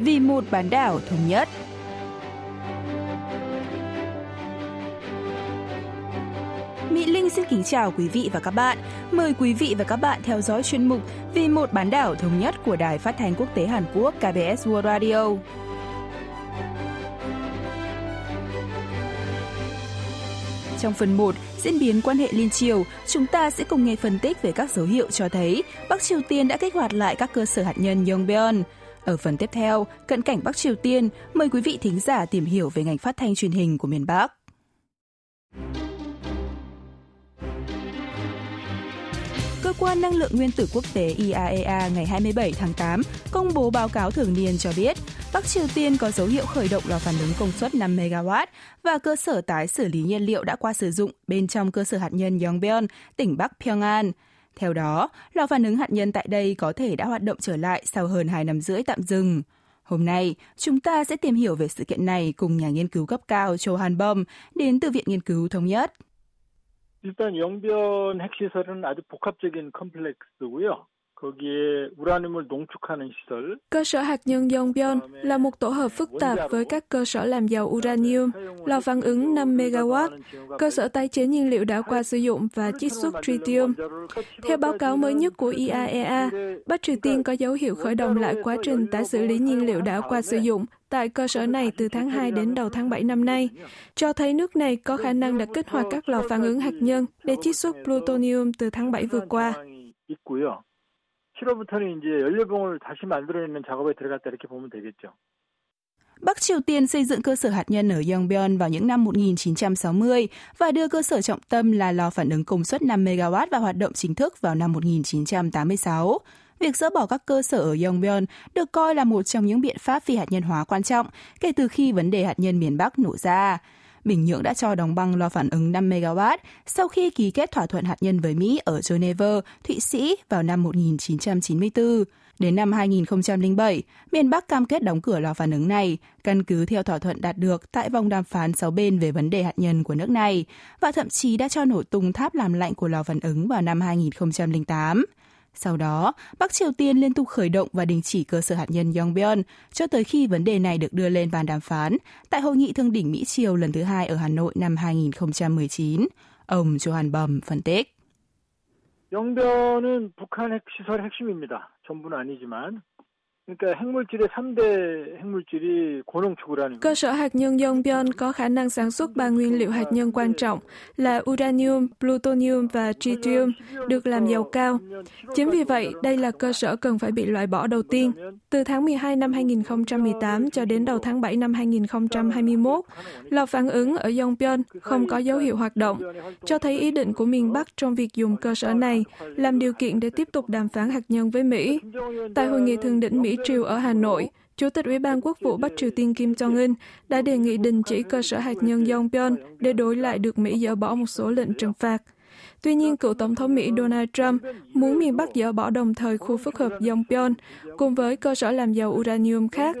vì một bán đảo thống nhất. Mỹ Linh xin kính chào quý vị và các bạn. Mời quý vị và các bạn theo dõi chuyên mục Vì một bán đảo thống nhất của Đài Phát thanh Quốc tế Hàn Quốc KBS World Radio. Trong phần 1, diễn biến quan hệ liên triều, chúng ta sẽ cùng nghe phân tích về các dấu hiệu cho thấy Bắc Triều Tiên đã kích hoạt lại các cơ sở hạt nhân Yongbyon. Ở phần tiếp theo, cận cảnh Bắc Triều Tiên, mời quý vị thính giả tìm hiểu về ngành phát thanh truyền hình của miền Bắc. Cơ quan Năng lượng Nguyên tử Quốc tế IAEA ngày 27 tháng 8 công bố báo cáo thường niên cho biết Bắc Triều Tiên có dấu hiệu khởi động lò phản ứng công suất 5 MW và cơ sở tái xử lý nhiên liệu đã qua sử dụng bên trong cơ sở hạt nhân Yongbyon, tỉnh Bắc Pyongan. Theo đó, lò phản ứng hạt nhân tại đây có thể đã hoạt động trở lại sau hơn 2 năm rưỡi tạm dừng. Hôm nay, chúng ta sẽ tìm hiểu về sự kiện này cùng nhà nghiên cứu cấp cao Cho Han Bom đến từ Viện Nghiên cứu Thống nhất. 일단 영변 핵시설은 아주 복합적인 컴플렉스고요. Cơ sở hạt nhân Yongbyon là một tổ hợp phức tạp với các cơ sở làm giàu uranium, lò phản ứng 5 MW, cơ sở tái chế nhiên liệu đã qua sử dụng và chiết xuất tritium. Theo báo cáo mới nhất của IAEA, Bắc Triều Tiên có dấu hiệu khởi động lại quá trình tái xử lý nhiên liệu đã qua sử dụng tại cơ sở này từ tháng 2 đến đầu tháng 7 năm nay, cho thấy nước này có khả năng đã kích hoạt các lò phản ứng hạt nhân để chiết xuất plutonium từ tháng 7 vừa qua. 7월부터는 이제 연료봉을 다시 만들어내는 작업에 들어갔다 이렇게 보면 되겠죠. Bắc Triều Tiên xây dựng cơ sở hạt nhân ở Yongbyon vào những năm 1960 và đưa cơ sở trọng tâm là lò phản ứng công suất 5 MW vào hoạt động chính thức vào năm 1986. Việc dỡ bỏ các cơ sở ở Yongbyon được coi là một trong những biện pháp phi hạt nhân hóa quan trọng kể từ khi vấn đề hạt nhân miền Bắc nổ ra. Bình Nhưỡng đã cho đóng băng lò phản ứng 5 MW sau khi ký kết thỏa thuận hạt nhân với Mỹ ở Geneva, Thụy Sĩ vào năm 1994. Đến năm 2007, miền Bắc cam kết đóng cửa lò phản ứng này, căn cứ theo thỏa thuận đạt được tại vòng đàm phán sáu bên về vấn đề hạt nhân của nước này, và thậm chí đã cho nổ tung tháp làm lạnh của lò phản ứng vào năm 2008. Sau đó, Bắc Triều Tiên liên tục khởi động và đình chỉ cơ sở hạt nhân Yongbyon cho tới khi vấn đề này được đưa lên bàn đàm phán tại hội nghị thương đỉnh Mỹ Triều lần thứ hai ở Hà Nội năm 2019. Ông Johan Bum phân tích. 영변은 북한 핵시설 핵심입니다. 전부는 아니지만 그러니까 핵물질의 3대 핵물질이 고농축우라늄. Cơ sở hạt nhân Yongbyon có khả năng sản xuất ba nguyên liệu hạt nhân quan trọng là uranium, plutonium và tritium được làm giàu cao. Chính vì vậy, đây là cơ sở cần phải bị loại bỏ đầu tiên. Từ tháng 12 năm 2018 cho đến đầu tháng 7 năm 2021, lò phản ứng ở Yongbyon không có dấu hiệu hoạt động, cho thấy ý định của miền Bắc trong việc dùng cơ sở này làm điều kiện để tiếp tục đàm phán hạt nhân với Mỹ. Tại hội nghị thượng đỉnh Mỹ Triều ở Hà Nội, Chủ tịch Ủy ban Quốc vụ Bắc Triều Tiên Kim Jong-un đã đề nghị đình chỉ cơ sở hạt nhân Yongbyon để đối lại được Mỹ dỡ bỏ một số lệnh trừng phạt. Tuy nhiên, cựu Tổng thống Mỹ Donald Trump muốn miền Bắc dỡ bỏ đồng thời khu phức hợp Yongbyon cùng với cơ sở làm giàu uranium khác.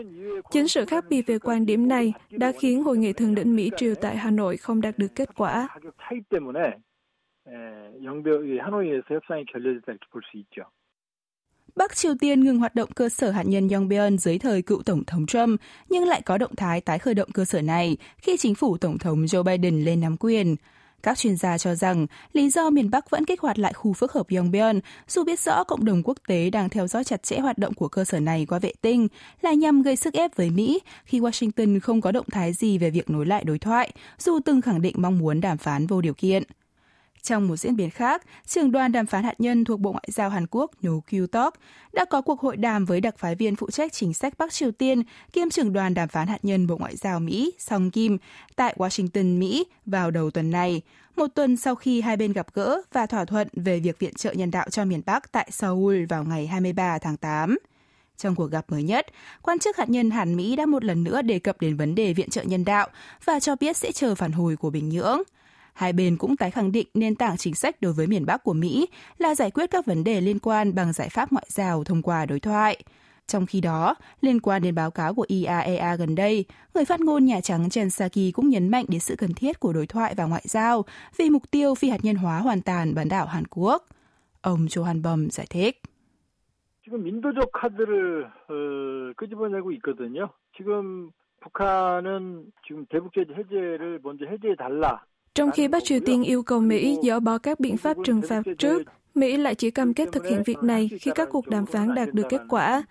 Chính sự khác biệt về quan điểm này đã khiến Hội nghị Thượng đỉnh Mỹ Triều tại Hà Nội không đạt được kết quả. Bắc Triều Tiên ngừng hoạt động cơ sở hạt nhân Yongbyon dưới thời cựu Tổng thống Trump, nhưng lại có động thái tái khởi động cơ sở này khi chính phủ Tổng thống Joe Biden lên nắm quyền. Các chuyên gia cho rằng lý do miền Bắc vẫn kích hoạt lại khu phức hợp Yongbyon, dù biết rõ cộng đồng quốc tế đang theo dõi chặt chẽ hoạt động của cơ sở này qua vệ tinh, là nhằm gây sức ép với Mỹ khi Washington không có động thái gì về việc nối lại đối thoại, dù từng khẳng định mong muốn đàm phán vô điều kiện. Trong một diễn biến khác, trưởng đoàn đàm phán hạt nhân thuộc Bộ Ngoại giao Hàn Quốc No Kyu-tok đã có cuộc hội đàm với đặc phái viên phụ trách chính sách Bắc Triều Tiên kiêm trưởng đoàn đàm phán hạt nhân Bộ Ngoại giao Mỹ Song Kim tại Washington, Mỹ vào đầu tuần này, một tuần sau khi hai bên gặp gỡ và thỏa thuận về việc viện trợ nhân đạo cho miền Bắc tại Seoul vào ngày 23 tháng 8. Trong cuộc gặp mới nhất, quan chức hạt nhân Hàn Mỹ đã một lần nữa đề cập đến vấn đề viện trợ nhân đạo và cho biết sẽ chờ phản hồi của Bình Nhưỡng. Hai bên cũng tái khẳng định nền tảng chính sách đối với miền Bắc của Mỹ là giải quyết các vấn đề liên quan bằng giải pháp ngoại giao thông qua đối thoại. Trong khi đó, liên quan đến báo cáo của IAEA gần đây, người phát ngôn Nhà Trắng Jen Psaki cũng nhấn mạnh đến sự cần thiết của đối thoại và ngoại giao vì mục tiêu phi hạt nhân hóa hoàn toàn bán đảo Hàn Quốc. Ông Johan Bum giải thích. 지금 민도적 카드를 어, 끄집어내고 있거든요. 지금 북한은 지금 대북제재 해제를 먼저 해제해 달라. trong khi Bắc Triều Tiên yêu cầu Mỹ dỡ bỏ các biện pháp trừng phạt trước, Mỹ lại chỉ cam kết thực hiện việc này khi các cuộc đàm phán đạt được kết quả.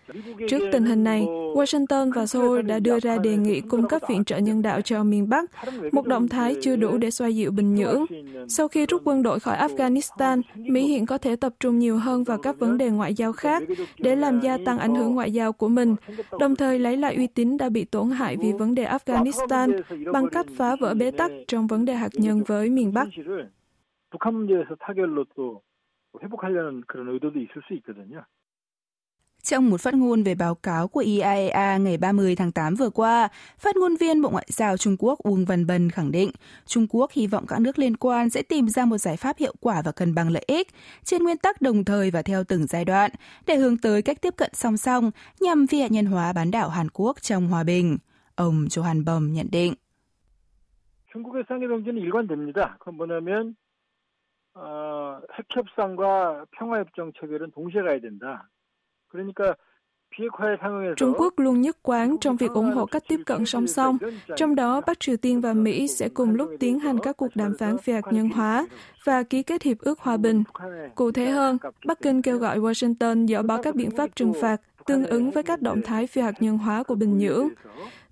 Trước tình hình này, Washington và Seoul đã đưa ra đề nghị cung cấp viện trợ nhân đạo cho miền Bắc, một động thái chưa đủ để xoa dịu Bình Nhưỡng. Sau khi rút quân đội khỏi Afghanistan, Mỹ hiện có thể tập trung nhiều hơn vào các vấn đề ngoại giao khác để làm gia tăng ảnh hưởng ngoại giao của mình, đồng thời lấy lại uy tín đã bị tổn hại vì vấn đề Afghanistan bằng cách phá vỡ bế tắc trong vấn đề hạt nhân với miền Bắc. 북한 문제에서 타결로 또 회복하려는 그런 의도도 있을 수 있거든요. Trong một phát ngôn về báo cáo của IAEA ngày 30 tháng 8 vừa qua, phát ngôn viên Bộ Ngoại giao Trung Quốc Uông Văn Bân khẳng định Trung Quốc hy vọng các nước liên quan sẽ tìm ra một giải pháp hiệu quả và cân bằng lợi ích trên nguyên tắc đồng thời và theo từng giai đoạn để hướng tới cách tiếp cận song song nhằm phi hạt nhân hóa bán đảo Hàn Quốc trong hòa bình. Ông Johan Bom nhận định. 중국의 쌍해병제는 일관됩니다. 그건 뭐냐면 어, 핵 협상과 평화협정 체결은 동시에 가야 된다. 그러니까 Trung Quốc luôn nhất quán trong việc ủng hộ cách tiếp cận song song, trong đó Bắc Triều Tiên và Mỹ sẽ cùng lúc tiến hành các cuộc đàm phán phi hạt nhân hóa và ký kết hiệp ước hòa bình. Cụ thể hơn, Bắc Kinh kêu gọi Washington dỡ bỏ các biện pháp trừng phạt tương ứng với các động thái phi hạt nhân hóa của Bình Nhưỡng.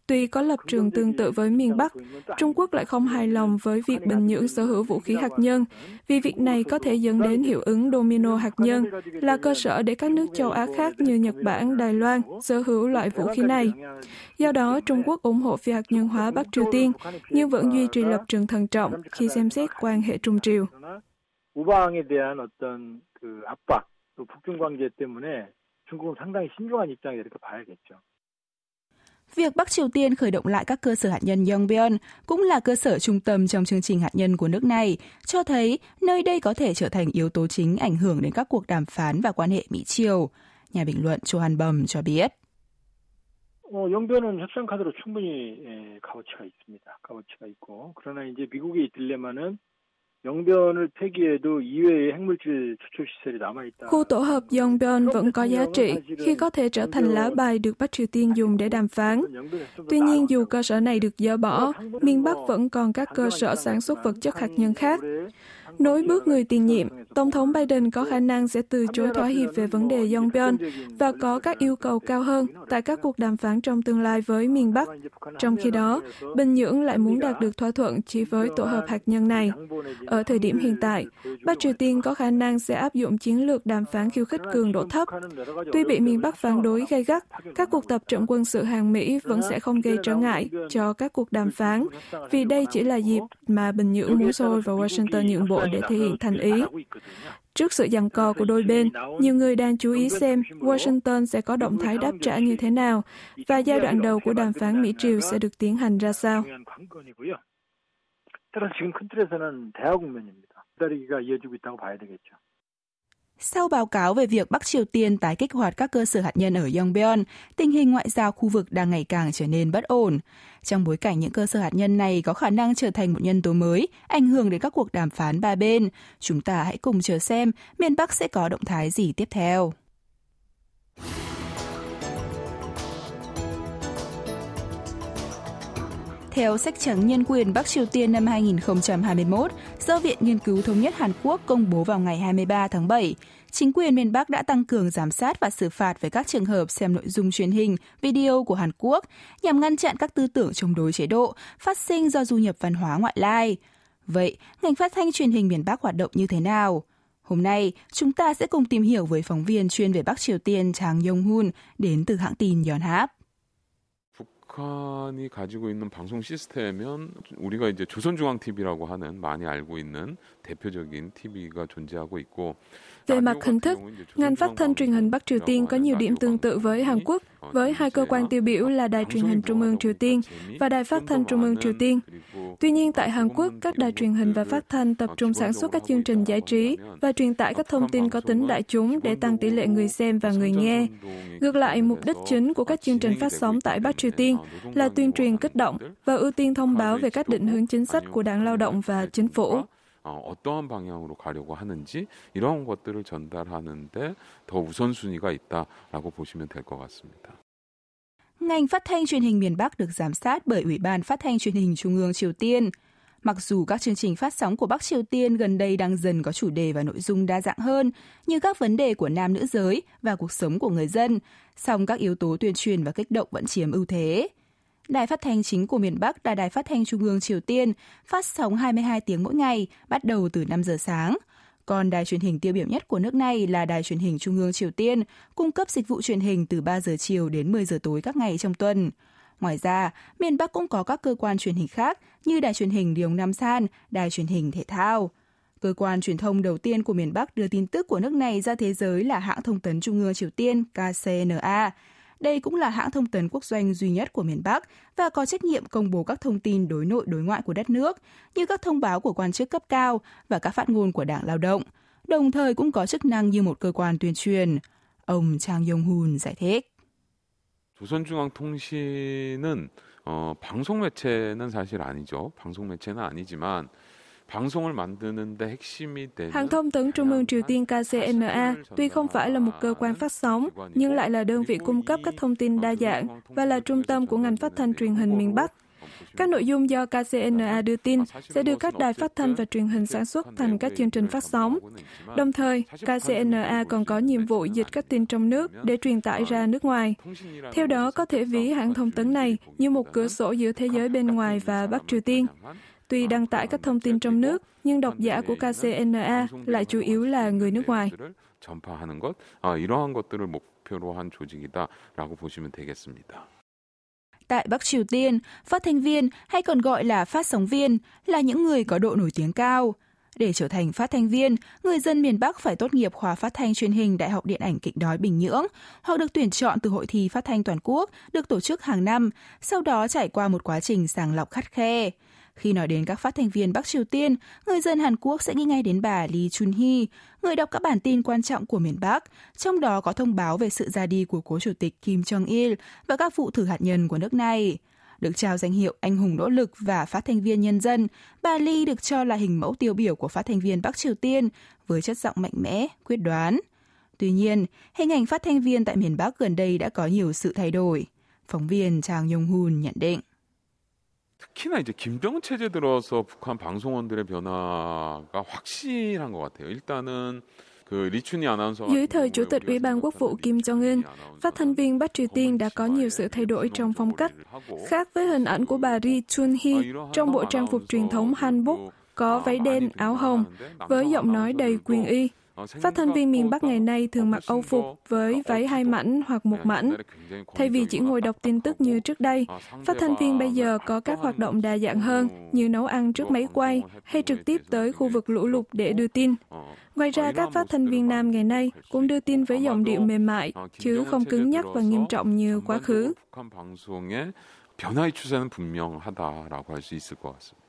Tuy có lập trường tương tự với miền Bắc, Trung Quốc lại không hài lòng với việc Bình Nhưỡng sở hữu vũ khí hạt nhân, vì việc này có thể dẫn đến hiệu ứng domino hạt nhân, là cơ sở để các nước châu Á khác như Nhật Bản, Đài Loan sở hữu loại vũ khí này. Do đó, Trung Quốc ủng hộ phi hạt nhân hóa Bắc Triều Tiên, nhưng vẫn duy trì lập trường thận trọng khi xem xét quan hệ Trung Triều. 우방에 대한 어떤 그 압박, 또 북중 관계 때문에 중국은 상당히 신중한 입장이다 이렇게 봐야겠죠. Việc Bắc Triều Tiên khởi động lại các cơ sở hạt nhân Yongbyon cũng là cơ sở trung tâm trong chương trình hạt nhân của nước này, cho thấy nơi đây có thể trở thành yếu tố chính ảnh hưởng đến các cuộc đàm phán và quan hệ Mỹ-Triều. Nhà bình luận Johan Bum cho biết. 어, 영변은 협상 카드로 충분히 예, 값어치가 있습니다. 값어치가 있고 그러나 이제 미국의 딜레마는 Khu tổ hợp Yongbyon vẫn có giá trị khi có thể trở thành lá bài được Bắc Triều Tiên dùng để đàm phán. Tuy nhiên, dù cơ sở này được dỡ bỏ, miền Bắc vẫn còn các cơ sở sản xuất vật chất hạt nhân khác. Nối bước người tiền nhiệm, Tổng thống Biden có khả năng sẽ từ chối thỏa hiệp về vấn đề Yongbyon và có các yêu cầu cao hơn tại các cuộc đàm phán trong tương lai với miền Bắc. Trong khi đó, Bình Nhưỡng lại muốn đạt được thỏa thuận chỉ với tổ hợp hạt nhân này. Ở thời điểm hiện tại, Bắc Triều Tiên có khả năng sẽ áp dụng chiến lược đàm phán khiêu khích cường độ thấp. Tuy bị miền Bắc phản đối gay gắt, các cuộc tập trận quân sự hàng Mỹ vẫn sẽ không gây trở ngại cho các cuộc đàm phán, vì đây chỉ là dịp mà Bình Nhưỡng muốn Seoul và Washington nhượng bộ để thể hiện thành ý. Trước sự giằng co của đôi bên, nhiều người đang chú ý xem Washington sẽ có động thái đáp trả như thế nào và giai đoạn đầu của đàm phán Mỹ-Triều sẽ được tiến hành ra sao. 따라서 지금 큰 틀에서는 대화 국면입니다. 기다리기가 이어지고 있다고 봐야 되겠죠. Sau báo cáo về việc Bắc Triều Tiên tái kích hoạt các cơ sở hạt nhân ở Yongbyon, tình hình ngoại giao khu vực đang ngày càng trở nên bất ổn. Trong bối cảnh những cơ sở hạt nhân này có khả năng trở thành một nhân tố mới, ảnh hưởng đến các cuộc đàm phán ba bên, chúng ta hãy cùng chờ xem miền Bắc sẽ có động thái gì tiếp theo. Theo sách trắng nhân quyền Bắc Triều Tiên năm 2021 do Viện Nghiên cứu Thống nhất Hàn Quốc công bố vào ngày 23 tháng 7, chính quyền miền Bắc đã tăng cường giám sát và xử phạt với các trường hợp xem nội dung truyền hình, video của Hàn Quốc nhằm ngăn chặn các tư tưởng chống đối chế độ phát sinh do du nhập văn hóa ngoại lai. Vậy, ngành phát thanh truyền hình miền Bắc hoạt động như thế nào? Hôm nay, chúng ta sẽ cùng tìm hiểu với phóng viên chuyên về Bắc Triều Tiên Chang Yong-hun đến từ hãng tin Yonhap. 북한이 가지고 있는 방송 시스템은 우리가 이제 조선중앙TV라고 하는 많이 알고 있는 대표적인 TV가 존재하고 있고 Về mặt hình thức, ngành phát thanh truyền hình Bắc Triều Tiên có nhiều điểm tương tự với Hàn Quốc, với hai cơ quan tiêu biểu là Đài truyền hình Trung ương Triều Tiên và Đài phát thanh Trung ương Triều Tiên. Tuy nhiên, tại Hàn Quốc, các đài truyền hình và phát thanh tập trung sản xuất các chương trình giải trí và truyền tải các thông tin có tính đại chúng để tăng tỷ lệ người xem và người nghe. Ngược lại, mục đích chính của các chương trình phát sóng tại Bắc Triều Tiên là tuyên truyền kích động và ưu tiên thông báo về các định hướng chính sách của đảng lao động và chính phủ. 어, 어떠한 방향으로 가려고 하는지 이런 것들을 전달하는데 더 우선순위가 있다라고 보시면 될 것 같습니다. Ngành phát thanh truyền hình miền Bắc được giám sát bởi Ủy ban Phát thanh truyền hình Trung ương Triều Tiên. Mặc dù các chương trình phát sóng của Bắc Triều Tiên gần đây đang dần có chủ đề và nội dung đa dạng hơn, như các vấn đề của nam nữ giới và cuộc sống của người dân, song các yếu tố tuyên truyền và kích động vẫn chiếm ưu thế. Đài phát thanh chính của miền Bắc là Đài phát thanh Trung ương Triều Tiên, phát sóng 22 tiếng mỗi ngày, bắt đầu từ 5 giờ sáng. Còn đài truyền hình tiêu biểu nhất của nước này là Đài truyền hình Trung ương Triều Tiên, cung cấp dịch vụ truyền hình từ 3 giờ chiều đến 10 giờ tối các ngày trong tuần. Ngoài ra, miền Bắc cũng có các cơ quan truyền hình khác như Đài truyền hình Điều Nam San, Đài truyền hình Thể thao. Cơ quan truyền thông đầu tiên của miền Bắc đưa tin tức của nước này ra thế giới là hãng thông tấn Trung ương Triều Tiên KCNA. Đây cũng là hãng thông tấn quốc doanh duy nhất của miền Bắc và có trách nhiệm công bố các thông tin đối nội đối ngoại của đất nước, như các thông báo của quan chức cấp cao và các phát ngôn của Đảng Lao động, đồng thời cũng có chức năng như một cơ quan tuyên truyền. Ông Chang Yong-hun giải thích. 조선중앙통신은 어, 방송 매체는 사실 아니죠. 방송 매체는 아니지만 Hãng thông tấn Trung ương Triều Tiên KCNA tuy không phải là một cơ quan phát sóng, nhưng lại là đơn vị cung cấp các thông tin đa dạng và là trung tâm của ngành phát thanh truyền hình miền Bắc. Các nội dung do KCNA đưa tin sẽ được các đài phát thanh và truyền hình sản xuất thành các chương trình phát sóng. Đồng thời, KCNA còn có nhiệm vụ dịch các tin trong nước để truyền tải ra nước ngoài. Theo đó, có thể ví hãng thông tấn này như một cửa sổ giữa thế giới bên ngoài và Bắc Triều Tiên. Tuy đăng tải các thông tin trong nước, nhưng độc giả của KCNA lại chủ yếu là người nước ngoài. Tại Bắc Triều Tiên, phát thanh viên hay còn gọi là phát sóng viên là những người có độ nổi tiếng cao. Để trở thành phát thanh viên, người dân miền Bắc phải tốt nghiệp khóa phát thanh truyền hình Đại học Điện ảnh Kịch Đói Bình Nhưỡng hoặc được tuyển chọn từ hội thi phát thanh toàn quốc được tổ chức hàng năm, sau đó trải qua một quá trình sàng lọc khắt khe. Khi nói đến các phát thanh viên Bắc Triều Tiên, người dân Hàn Quốc sẽ nghĩ ngay đến bà Lee Chun-hee, người đọc các bản tin quan trọng của miền Bắc, trong đó có thông báo về sự ra đi của cố chủ tịch Kim Jong-il và các vụ thử hạt nhân của nước này. Được trao danh hiệu anh hùng nỗ lực và phát thanh viên nhân dân, bà Lee được cho là hình mẫu tiêu biểu của phát thanh viên Bắc Triều Tiên với chất giọng mạnh mẽ, quyết đoán. Tuy nhiên, hình ảnh phát thanh viên tại miền Bắc gần đây đã có nhiều sự thay đổi. Phóng viên Trang Yong-hun nhận định. 특히나 이제 김정은 체제 들어서 북한 방송원들의 변화가 확실한 것 같아요. 일단은 Dưới thời Chủ tịch Ủy ban Quốc vụ Kim Jong-un, phát thanh viên Bắc Triều Tiên đã có nhiều sự thay đổi trong phong cách. Khác với hình ảnh của bà Ri Chun-hee trong bộ trang phục truyền thống Hanbok, có váy đen, áo hồng, với giọng nói đầy quyền y. Phát thanh viên miền Bắc ngày nay thường mặc âu phục với váy hai mảnh hoặc một mảnh. Thay vì chỉ ngồi đọc tin tức như trước đây, phát thanh viên bây giờ có các hoạt động đa dạng hơn như nấu ăn trước máy quay hay trực tiếp tới khu vực lũ lụt để đưa tin. Ngoài ra, các phát thanh viên nam ngày nay cũng đưa tin với giọng điệu mềm mại, chứ không cứng nhắc và nghiêm trọng như quá khứ. 변화의 추세는 분명하다라고 할 수 있을 것 같습니다.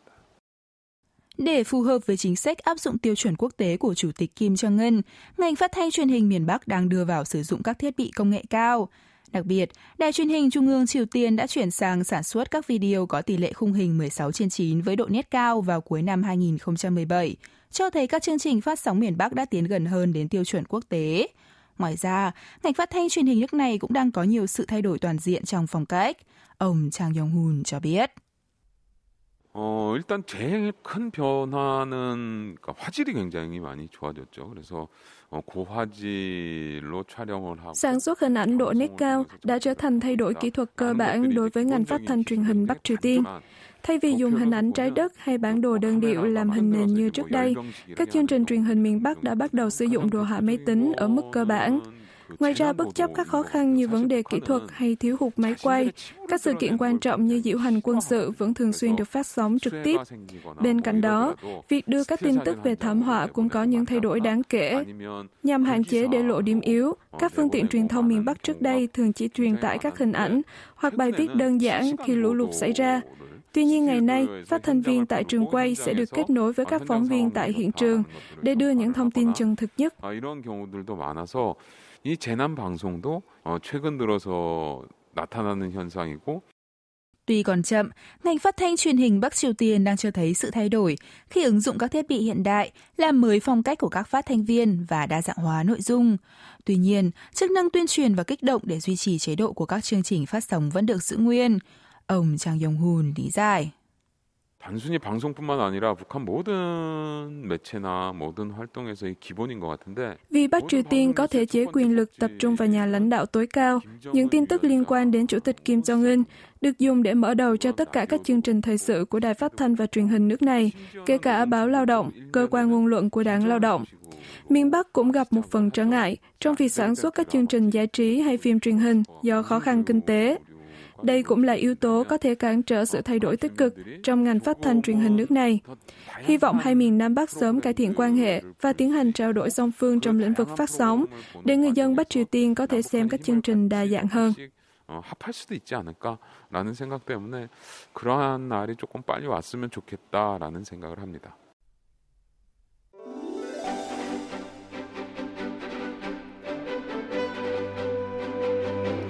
Để phù hợp với chính sách áp dụng tiêu chuẩn quốc tế của Chủ tịch Kim Jong-un, ngành phát thanh truyền hình miền Bắc đang đưa vào sử dụng các thiết bị công nghệ cao. Đặc biệt, Đài truyền hình Trung ương Triều Tiên đã chuyển sang sản xuất các video có tỷ lệ khung hình 16 trên 9 với độ nét cao vào cuối năm 2017, cho thấy các chương trình phát sóng miền Bắc đã tiến gần hơn đến tiêu chuẩn quốc tế. Ngoài ra, ngành phát thanh truyền hình nước này cũng đang có nhiều sự thay đổi toàn diện trong phong cách. Ông Chang Yong-hun cho biết. 어, 일단 제일 큰 변화는 그러니까 화질이 굉장히 많이 좋아졌죠. 그래서 어, 고화질로 촬영을 하고 Sản xuất hình ảnh độ nét cao đã trở thành thay đổi kỹ thuật cơ bản đối với ngành phát thanh truyền hình Bắc Triều Tiên. Thay vì dùng hình ảnh trái đất hay bản đồ đơn điệu làm hình nền như trước đây, các chương trình truyền hình miền Bắc đã bắt đầu sử dụng đồ họa máy tính ở mức cơ bản. Ngoài ra, bất chấp các khó khăn như vấn đề kỹ thuật hay thiếu hụt máy quay, các sự kiện quan trọng như diễu hành quân sự vẫn thường xuyên được phát sóng trực tiếp. Bên cạnh đó, việc đưa các tin tức về thảm họa cũng có những thay đổi đáng kể. Nhằm hạn chế để lộ điểm yếu, các phương tiện truyền thông miền Bắc trước đây thường chỉ truyền tải các hình ảnh hoặc bài viết đơn giản khi lũ lụt xảy ra. Tuy nhiên ngày nay, phát thanh viên tại trường quay sẽ được kết nối với các phóng viên tại hiện trường để đưa những thông tin chân thực nhất. 이 재난 방송도 어, 최근 들어서 나타나는 현상이고 Tuy còn chậm, ngành phát thanh truyền hình Bắc Triều Tiên đang cho thấy sự thay đổi khi ứng dụng các thiết bị hiện đại, làm mới phong cách của các phát thanh viên và đa dạng hóa nội dung. Tuy nhiên, chức năng tuyên truyền và kích động để duy trì chế độ của các chương trình phát sóng vẫn được giữ nguyên. Ông Chang Yong-hun lý giải. 단순히 방송뿐만 아니라 북한 모든 매체나 모든 활동에서의 기본인 것 같은데 Vì Bắc Triều Tiên có thể chế quyền lực tập trung vào nhà lãnh đạo tối cao, những tin tức liên quan đến Chủ tịch Kim Jong-un được dùng để mở đầu cho tất cả các chương trình thời sự của đài phát thanh và truyền hình nước này, kể cả báo lao động, cơ quan ngôn luận của đảng lao động. Miền Bắc cũng gặp một phần trở ngại trong việc sản xuất các chương trình giải trí hay phim truyền hình do khó khăn kinh tế. Đây cũng là yếu tố có thể cản trở sự thay đổi tích cực trong ngành phát thanh truyền hình nước này. Hy vọng hai miền Nam Bắc sớm cải thiện quan hệ và tiến hành trao đổi song phương trong lĩnh vực phát sóng, để người dân Bắc Triều Tiên có thể xem các chương trình đa dạng hơn. 합할 수도 있지 않을까라는 생각 때문에 그러한 날이 조금 빨리 왔으면 좋겠다라는 생각을 합니다.